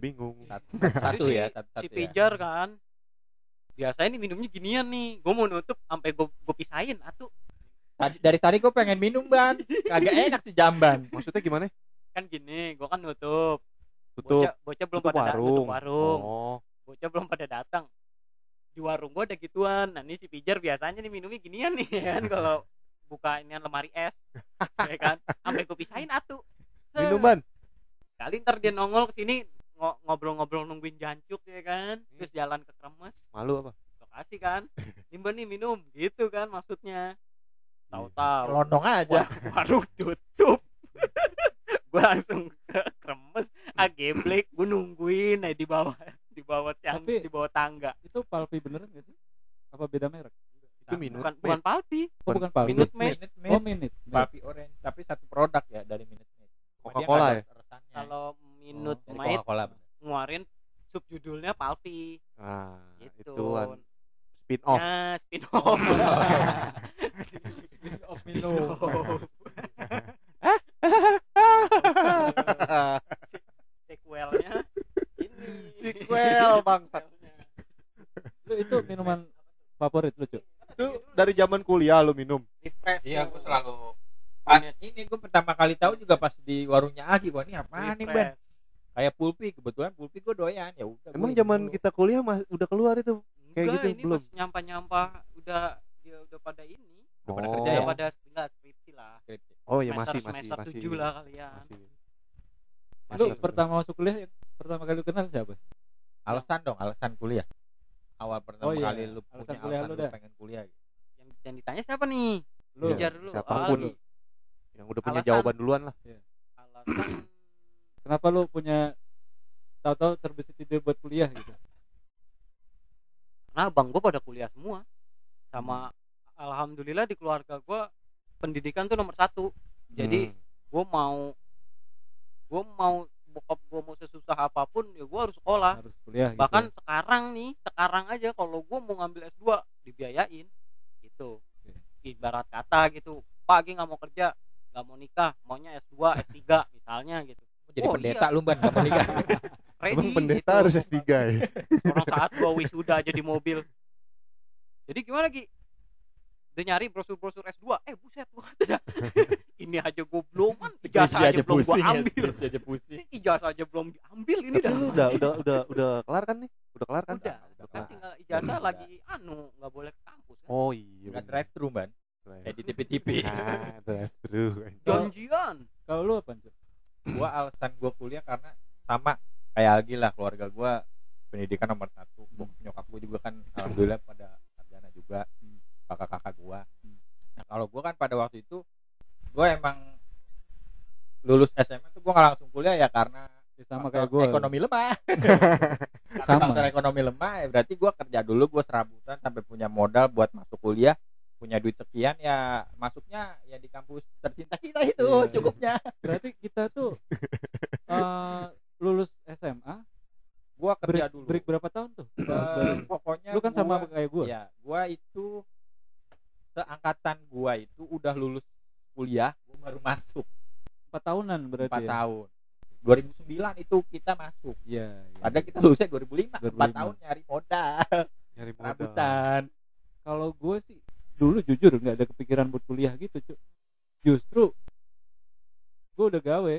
bingung. Satu, satu si- ya, satu, si satu ya. pijar kan biasanya nih minumnya ginian nih. Gue mau nutup sampai gue gue pisahin atuh Tadi, dari tadi gue pengen minum ban, kagak enak sih jamban. maksudnya gimana? Kan gini gue kan nutup. Tutup. Bocah, bocah belum tutup pada da- warung tutup warung. oh. Bocah belum pada datang. Di warung gua ada gituan. Nah ini si pijar biasanya nih minumnya ginian nih ya kan kalau buka ini lemari es. Ya kan sampai gue pisahin atuh Set. minuman kali ntar dia nongol ke sini ngobrol-ngobrol nungguin jancuk ya kan Hmm. terus jalan ke kremes malu apa lokasi kan nimba nih minum gitu kan maksudnya Iya. tahu-tahu Londong aja. War- warung tutup gue langsung ke kremes ah geblek gue nungguin nah di bawah di bawah tiang Tapi- di bawah tangga Itu palpi beneran gak sih? Apa beda merek? itu minum bukan bukan palpi Oh, bukan palpi. Minute Maid. Minute Oh, Maid, minute. Papi Orange, tapi satu produk ya dari Minute Maid. Dia Coca-Cola nggak ya kalau minute Dari maid ngeluarin subjudulnya palpi. Nah gitu. itu kan spin off Nah, spin off Spin off minum. sequelnya. Ini. Sequel, bangsat. Lu itu minuman favorit lu, Cuk. itu dari zaman kuliah lu minum. Refresh. Iya, gue selalu pas ini gue pertama kali tahu juga pas di warungnya Agi gua nih apaan nih ban refresh. Kayak pulpi kebetulan pulpi gue doyan ya udah emang zaman dulu. kita kuliah mas udah keluar itu Kayak Enggak, gitu, ini belum? pas nyampah-nyampah udah dia udah pada ini Udah pada Oh. kerja udah ya pada enggak skripsi lah Skripsi. oh ya Semester- masih masih semester masih tujuh lah kalian masih Lu Masih. pertama masuk kuliah yang pertama kali lu kenal siapa? alasan dong alasan kuliah awal pertama Oh iya, kali lu alasan punya kuliah alasan lu lu pengen kuliah gitu. yang, yang ditanya siapa nih Lu. Pijar dulu siapa pun. Agi. yang udah punya Alasan. jawaban duluan lah alasan Kenapa lu punya tahu-tahu terbesit ide buat kuliah gitu? karena abang gue pada kuliah semua sama alhamdulillah di keluarga gue pendidikan tuh nomor satu jadi Hmm. gue mau gue mau bokap gue mau sesusah apa pun ya gue harus sekolah Harus kuliah gitu. bahkan sekarang nih sekarang aja kalau gue mau ngambil S2 dibiayain gitu Oke. ibarat kata gitu pak Agi nggak mau kerja nggak mau nikah maunya S2 S3 misalnya gitu jadi Oh, pendeta iya. lu ban nikah. Emang pendeta gitu. harus S3 ya? Orang saat gua wisuda aja di mobil. Jadi gimana Gi udah nyari brosur-brosur S2 eh buset gua dah. ini aja gua belum ijazah aja, belum gua ya, ambil. skripsi aja pusing. Ijazah aja belum diambil ini tapi dah. Lu udah udah udah udah kelar kan nih? Udah kelar kan? Udah udah kan tinggal ijazah Udah. lagi anu nggak boleh ke kampus kan? Oh iya nggak drive thru ban Drive. kayak di TV-TV ah drive thru janjian. Kalau lu apa, Cuk? Gua alasan gua kuliah karena sama kayak Algi lah keluarga gua pendidikan nomor satu. Bok- nyokap gua juga kan alhamdulillah pada sarjana juga kakak-kakak gua. Nah kalau gua kan pada waktu itu gua emang lulus SMA tuh gua nggak langsung kuliah ya karena Ya, sama kayak gua. ekonomi lemah. Karena Sama. faktor ekonomi lemah ya berarti gua kerja dulu gua serabutan sampai punya modal buat masuk kuliah punya duit sekian ya masuknya ya di kampus tercinta kita itu Iya. cukupnya Berarti kita tuh eh, lulus SMA gua kerja break, dulu break berapa tahun tuh? Baru- pokoknya lu kan sama gua- kayak gua. ya gua itu seangkatan gua itu udah lulus kuliah gua baru masuk Empat tahunan berarti. empat ya? tahun 2009 itu kita masuk Iya. iya. padahal kita lulusnya 2005 empat 2005. tahun nyari modal nyari modal Kalau gue sih dulu jujur nggak ada kepikiran buat kuliah gitu, Cuk. Justru gue udah gawe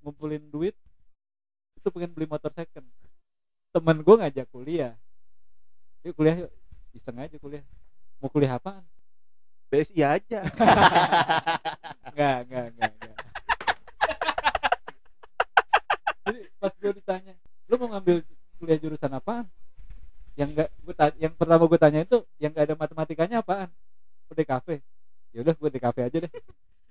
ngumpulin duit itu pengen beli motor second. Temen gue ngajak kuliah. Yuk kuliah yuk. Iseng aja kuliah. Mau kuliah apaan? BSI aja Enggak, enggak, enggak, enggak. Jadi pas gue ditanya, lu mau ngambil kuliah jurusan apaan? Yang enggak gue yang pertama gue tanya itu yang enggak ada matematikanya apaan? Udah kafe. Ya udah gue di kafe aja deh.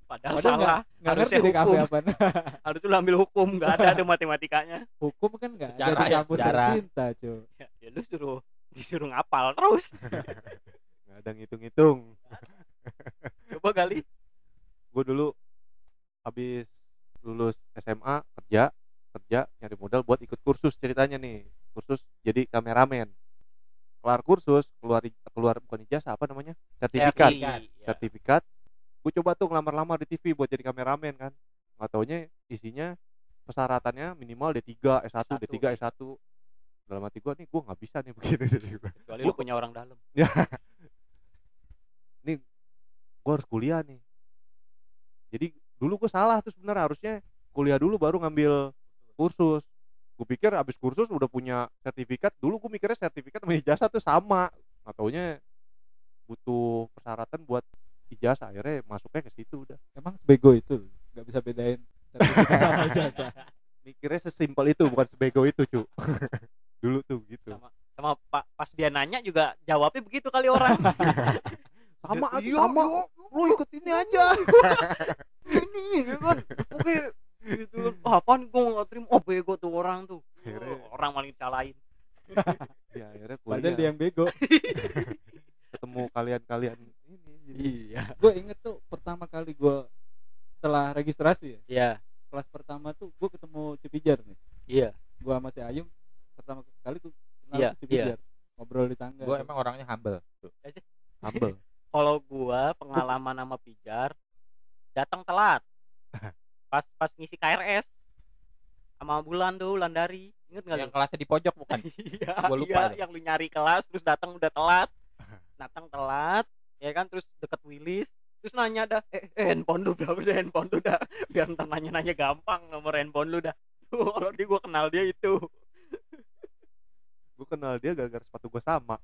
padahal Padahal salah Enggak Harusnya ngerti di kafe apaan. harus lu ambil hukum nggak ada ada matematikanya Hukum kan enggak ada Sejarah di ya, kampus sejarah. tercinta, cuy. ya, ya lu suruh disuruh ngapal terus nggak ada ngitung-ngitung coba kali gue dulu habis lulus SMA kerja kerja nyari modal buat ikut kursus ceritanya nih kursus jadi kameramen kelar kursus keluar keluar bukan ijazah apa namanya? Sertifikat. Serti, ya. sertifikat. Gue coba tuh ngelamar-lamar di TV buat jadi kameramen kan. Nggak taunya isinya persyaratannya minimal D3 S1 S1, D3 S1 dalam hati gua nih gua nggak bisa nih begini kecuali lu punya orang dalam. Gua harus kuliah nih. Jadi dulu gua salah tuh sebenarnya harusnya kuliah dulu baru ngambil kursus. Gue pikir abis kursus udah punya sertifikat dulu gue mikirnya sertifikat sama ijazah tuh sama nggak taunya butuh persyaratan buat ijazah akhirnya masuknya ke situ udah. Emang sebego itu? Nggak bisa bedain sertifikat sama ijazah? Mikirnya sesimpel itu bukan sebego itu cu dulu tuh gitu. Sama sama pak pas dia nanya juga jawabnya begitu kali orang. Sama atuh, Iya, sama. iya. lu ikut ini aja. Ini kan oke gitu kan. Apaan gue nggak terima? Oh bego tuh orang tuh. Akhirnya- Oh, orang maling salahin ya akhirnya padahal kuliah. dia yang bego. Ketemu kalian-kalian ini jadi iya. Gue inget tuh pertama kali gue setelah registrasi ya iya. kelas pertama tuh gue ketemu Cipijar nih. Iya. Gue sama si Ayung pertama kali tuh kenal Iya, tuh Cipijar ngobrol di tangga gue emang orangnya humble tuh. humble. Kalau gua pengalaman sama pijar datang telat. Pas pas ngisi KRS sama bulan tuh Landari inget nggak yang lu? kelasnya di pojok bukan? Iya Gua lupa iya, yang lu nyari kelas terus datang udah telat. Datang telat ya kan terus deket Willis terus nanya dah eh, eh handphone lu berapa deh handphone lu dah? Biar ntar nanya-nanya gampang nomor handphone lu dah. Tuh kalau dia gua kenal dia itu. Gue kenal dia gara-gara sepatu gue sama.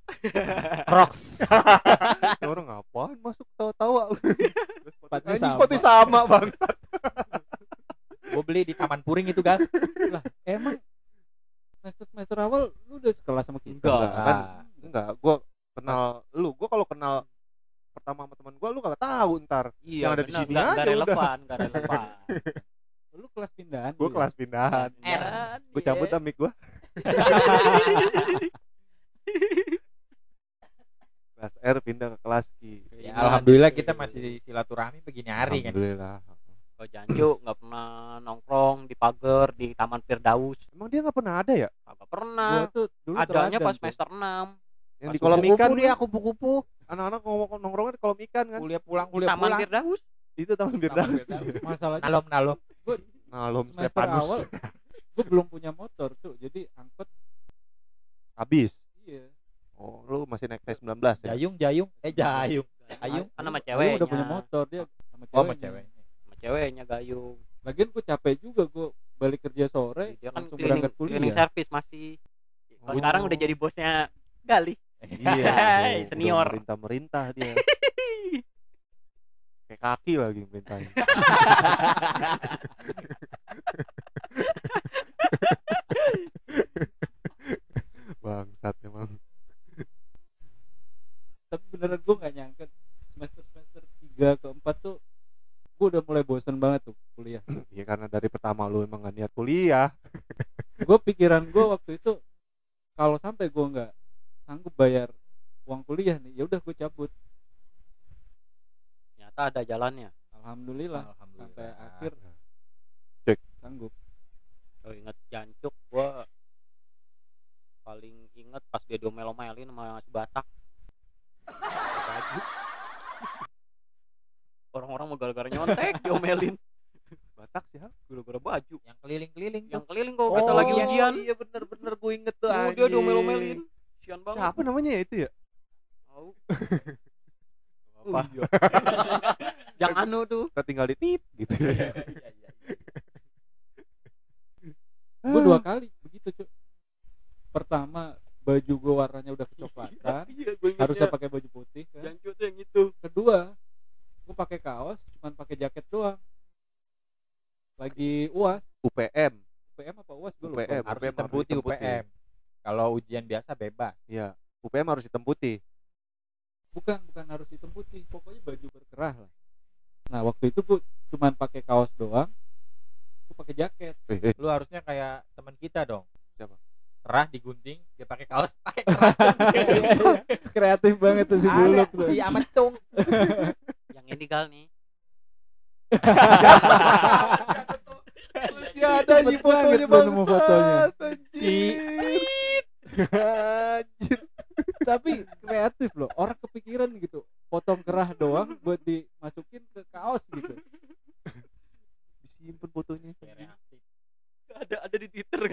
Crocs orang ngapain masuk tawa-tawa Sepatunya Anjing sama. sepatu sama bangsa gue beli di Taman Puring itu kan lah emang semester semester awal lu udah sekelas sama kita? Enggak. kan enggak. Gue kenal lu. Gue kalau kenal pertama sama teman gue lu gak tahu ntar. Iya Yang ada di benar, sini nggak- aja udah. relevan nggak relevan. Lu kelas pindahan gue kelas pindahan. R gue cabut dah mic gue kelas R pindah ke kelas Q ya, alhamdulillah kita masih silaturahmi begini hari kan. Alhamdulillah. Kalau Janju nggak pernah di pagar di Taman Firdaus. emang dia nggak pernah ada ya gua pernah. tuh dulu Adanya pas tuh. semester 6. yang Pas di kolam ikan dia kupu-kupu anak-anak ngomong nongkrongnya di kolam ikan kan kuliah pulang kuliah Taman pulang Firdaus. itu taman Firdaus masalahnya nalom nalom nalom semester Stefanus awal gue belum punya motor tuh jadi angkot habis iya oh lu masih naik T19 ya jayung jayung eh jayung Ayung. Kan sama Ayung ceweknya. udah punya motor dia sama oh sama ceweknya. cewek Sama ceweknya Gayung. Lagian gue capek juga gue balik kerja sore Dia kan langsung cleaning, berangkat cleaning kuliah service masih. Kalau Oh. sekarang udah jadi bosnya Gali. iya Hai, tuh, senior. merintah merintah dia kayak kaki lagi merintahnya bangsat emang tapi beneran gue nggak nyangka semester semester tiga ke empat tuh gue udah mulai bosen banget tuh kuliah ya karena dari pertama lu emang gak niat kuliah gue pikiran gue waktu itu kalau sampai gue nggak sanggup bayar uang kuliah nih ya udah gue cabut Ternyata ada jalannya. alhamdulillah, Alhamdulillah. sampai akhir Cek. sanggup Kalau inget Jancuk gua paling inget pas dia diomel-omelin sama si Batak. Baju. Orang-orang mau gara-gara nyontek diomelin batak siapa gara-gara baju. yang keliling-keliling Yang keliling kok kata lagi ujian. iya bener bener gue inget tuh Tuh, dia diomel-omelin. Sian banget. siapa namanya ya itu ya Tahu. apa Yang anu tuh. kita tinggal di tit gitu Iya, iya, iya. gue dua kali begitu cuy pertama baju gue warnanya udah kecoklatan Iya, harusnya pakai baju putih kan Jancuk tuh yang itu. kedua gue pakai kaos cuman pakai jaket doang. Lagi uas. UPM UPM apa uas? Gue UPM. lupa harus UPM hitam harus putih hitam putih. UPM kalau ujian biasa bebas. Iya, UPM harus hitam putih. bukan bukan harus hitam putih pokoknya baju berkerah lah. Nah waktu itu gue cuman pakai kaos doang. Gue pakai jaket. Eh, eh, lu harusnya kayak teman kita dong. Siapa? kerah digunting dia pakai kaos. Pakai kerah kreatif banget tuh si buluk tuh. Si Amat Tung Yang ini gal nih. Masih ada di fotonya banget nemu fotonya. Si Anjir. tapi kreatif loh orang kepikiran gitu potong kerah doang buat dimasukin ke kaos gitu Disimpan fotonya. Twitter kan Jadi Twitter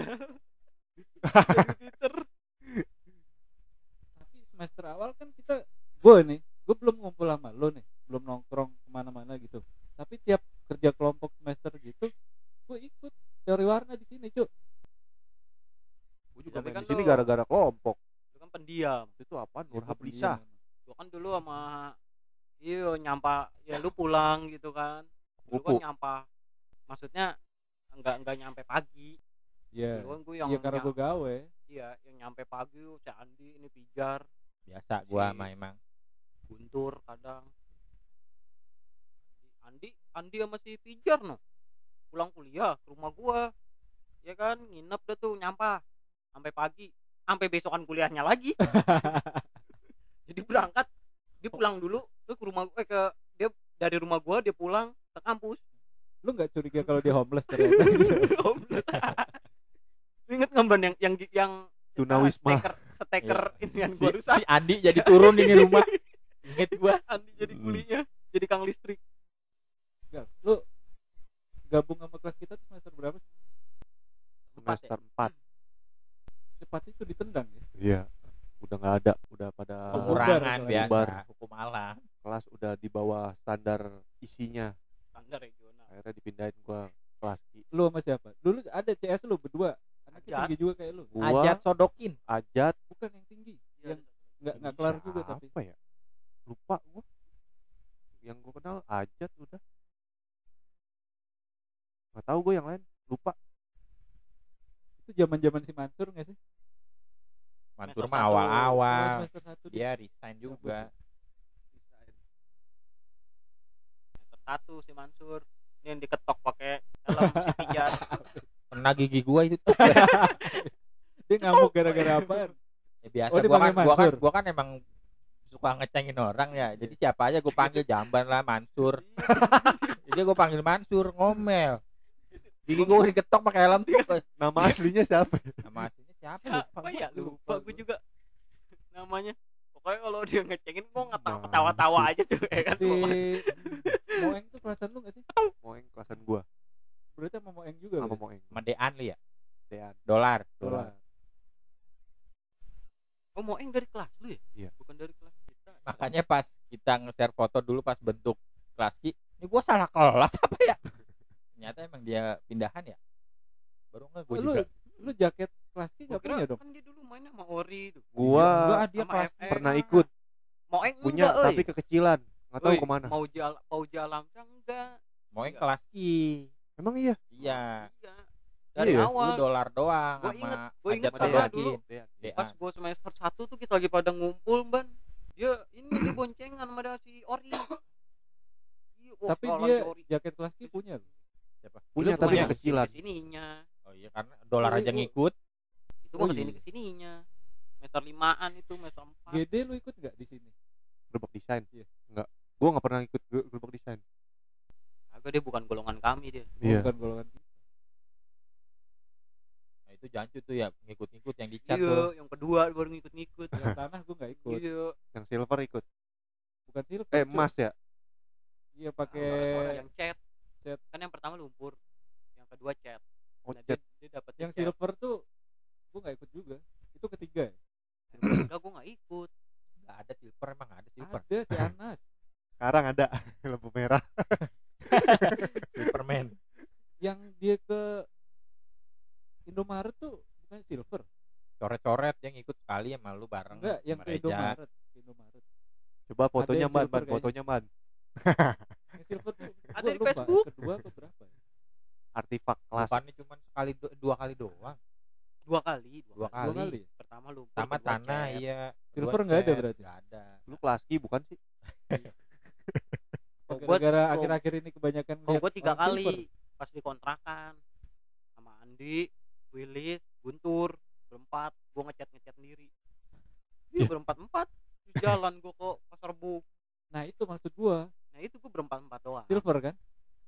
tapi semester awal kan kita gue nih gue belum ngumpul sama lo nih belum nongkrong ke mana-mana gitu tapi tiap kerja kelompok semester gitu gue ikut teori warna di sini cuk Gue juga Tapi main kan di sini lu- gara-gara kelompok. itu kan pendiam Itu apa? Nur Ya, gua Hablisah. pendiam. gua kan dulu sama iya nyampa ya lu pulang gitu kan lu kan nyampa maksudnya enggak enggak nyampe pagi Iya. Dulu kan gue yang Iya karena gue gawe. iya yang nyampe pagi si Andi ini pijar biasa gua Si- mah emang guntur kadang Andi Andi sama si pijar no pulang kuliah ke rumah gua ya kan nginep dah tuh nyampah sampai pagi sampai besokan kuliahnya lagi jadi berangkat dia pulang dulu terus ke rumah eh ke dia dari rumah gua dia pulang ke kampus Lu nggak curiga kalau dia homeless ternyata? Lu inget nggak Ban yang yang yang Tunawisma. steker steker Iya. ini yang si, gua rusak si Andi jadi turun ini rumah inget gua Andi jadi Hmm. kulinya jadi kang listrik Gal, lu gabung sama kelas kita tuh semester berapa? sih? Semester 4. Cepat itu ditendang ya. Iya. Udah nggak ada, udah pada pengurangan biasa Bubar. hukum alam kelas udah di bawah standar isinya. standar regional Akhirnya dipindahin gua kelas I. Lu sama siapa? Dulu ada CS lu berdua. Anaknya Ajat. tinggi juga kayak lu. Gua ajat sodokin Ajat Bukan yang tinggi. Iya, Yang nggak nggak kelar juga siapa tapi. ya? Lupa gua. Yang gua kenal Ajat udah. Nggak tahu gua yang lain. Lupa. Itu zaman-zaman si Mansur nggak sih? Mansur mah awal-awal. dia. dia resign juga. semester satu si Mansur. Ini yang diketok pakai helm pijar kena gigi gua itu. Tuh Dia ngamuk gara-gara apaan? ya biasa Oh, gua kan gua kan gua kan emang suka ngecengin orang ya. Jadi siapa aja gua panggil jamban lah Mansur. Jadi gua panggil Mansur ngomel gigi gua diketok pakai helm tuh Nama aslinya siapa? nama aslinya siapa siapa lupa ya gua. lupa gue juga namanya pokoknya kalau dia ngecengin gue nggak tahu ketawa-tawa aja tuh ya kan Si Moeng tuh kelasan lu nggak sih? Moeng kelasan gua Berarti sama Moeng juga. sama? Moeng. sama Dean lu ya Dean. dolar Dolar. oh mau dari kelas lu ya Iya. bukan dari kelas kita makanya pas kita nge-share foto dulu pas bentuk kelas Ki ini gua salah kelas apa ya dia pindahan ya baru nggak gua lu juga lu jaket kelas Ki Gua nggak kira punya dong? kan dia dulu mainnya sama Ori tuh Gua Enggak, dia sama kelas FF. pernah ikut mau punya enggak, tapi kekecilan. Nggak tahu ke mana. mau jal mau jalan enggak mau yang Iya. kelas Ki Emang iya? iya iya dari Iya. lu awal dolar doang Gua sama inget- gua inget sama dulu. Pas gue semester satu tuh kita lagi pada ngumpul ban dia ini dia boncengan sama dia si Ori Iya, Tapi dia jaket kelas Ki punya loh. Siapa Punya tapi punya? kekecilan. ke sininya oh iya karena dolar aja ngikut itu Oh, mah ke sini ke sininya semester limaan itu semester empat GD lu ikut nggak di sini? Gerobak desain. Iya. Enggak. Gua nggak pernah ikut ge- gerobak desain. agak dia bukan golongan kami dia Iya. Bukan golongan kita. nah itu jancu tuh ya ngikut-ngikut yang dicat iya tuh yang kedua baru ngikut-ngikut Yang tanah gua nggak ikut. iya Yang silver ikut. Bukan silver. Eh, emas ya? Iya pakai yang chat Chat. kan yang pertama lumpur yang kedua chat Oh, nah, dia, cat. dia dapat yang silver tuh gua nggak ikut juga. Itu ketiga ya? udah gue nggak ikut nggak ada silver emang ada silver Ada si Anas. Sekarang ada lampu merah. silverman yang dia ke Indomaret tuh bukan silver. coret-coret yang ikut sekali sama lu bareng Enggak, yang ke. Indomaret. Indomaret. Coba fotonya yang ban, kayaknya. fotonya ban. Silver tuh Ada gua di lupa, Facebook. Kedua apa berapa? ya? Artifak kelas. bukannya cuma sekali do- dua kali doang dua kali dua Dua kali, kali. pertama lumpur sama kedua tanah chat. iya Silver Dua nggak ada berarti? nggak ada Lu kelas Ki bukan sih? Oh, gua- Gara-gara akhir-akhir ini kebanyakan Oh, lihat gue tiga orang silver. kali pas dikontrakan sama Andi, Willis, Guntur berempat. Gue ngecat ngecat sendiri. Iya berempat empat. Jalan gue ke pasar bu. Nah itu maksud gua Nah itu gue berempat empat doang. silver kan?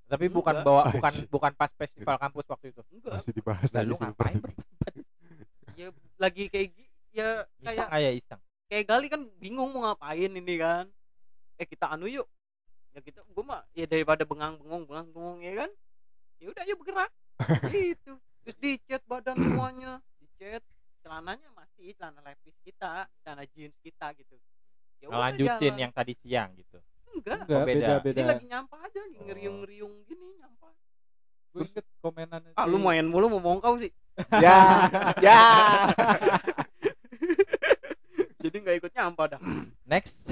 tapi bukan bawa bukan bukan pas festival kampus waktu itu Enggak. Masih dibahas Lah, lagi lu silver. Ya lagi kayak ya kayak aja iseng kayak gali kan bingung mau ngapain ini kan. Eh kita anu yuk. Ya kita gue mah ya daripada bengang bengong bengang bengong ya kan. Ya udah ayo bergerak. gitu. terus dicet badan semuanya dicet celananya masih celana levis kita celana jeans kita gitu ya jalan. yang tadi siang gitu. Enggak enggak Oh, beda. beda ini beda lagi nyampah aja nih Oh. ngeriung-ngeriung gini nyampah gue inget komenan ah lu main mulu mau mongkau sih ya ya jadi nggak ikut nyampah dah Next.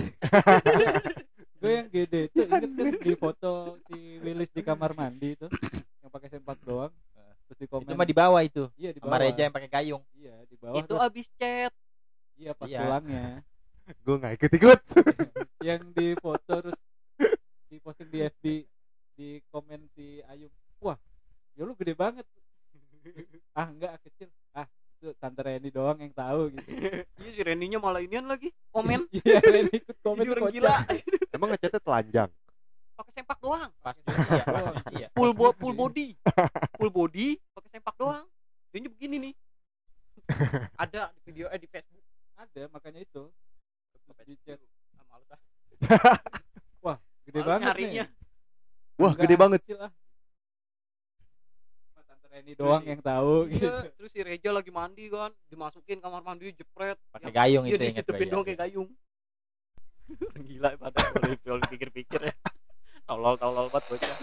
gue yang gede tuh inget kan di foto si Willis di kamar mandi itu yang pakai sempak doang terus di komen Itu mah di bawah itu. iya di Sama bawah Reja yang pakai gayung. iya di bawah itu terus abis chat iya pas Iya. pulangnya gue nggak ikut ikut yang di foto terus di posting di FB di komen si Ayub. Wah ya lu gede banget. Ah enggak kecil. Ah itu tante Reni doang yang tahu gitu. Iya si Reninya malah inian lagi komen. Iya Reni ikut komen orang kocak. gila. Emang ngechatnya telanjang? Pakai sempak doang. Pas cuci ya, pas cuci ya. full bo full body. Full body pakai sempak doang. Dia begini nih. Ada di video eh di Facebook. Ada makanya itu chat ah, males ah gede Males banget nyarinya. nih wah Enggak, gede banget. kecil ah Cuma tante Reni doang yang tahu gitu. Iya, terus si Reja lagi mandi kan. Dimasukin kamar mandi jepret. Pakai Yang- gayung iya itu ingat gue, doang ya. kayak gayung. Gila pada kalau dipikir-pikir ya. Tolol tolol banget bocah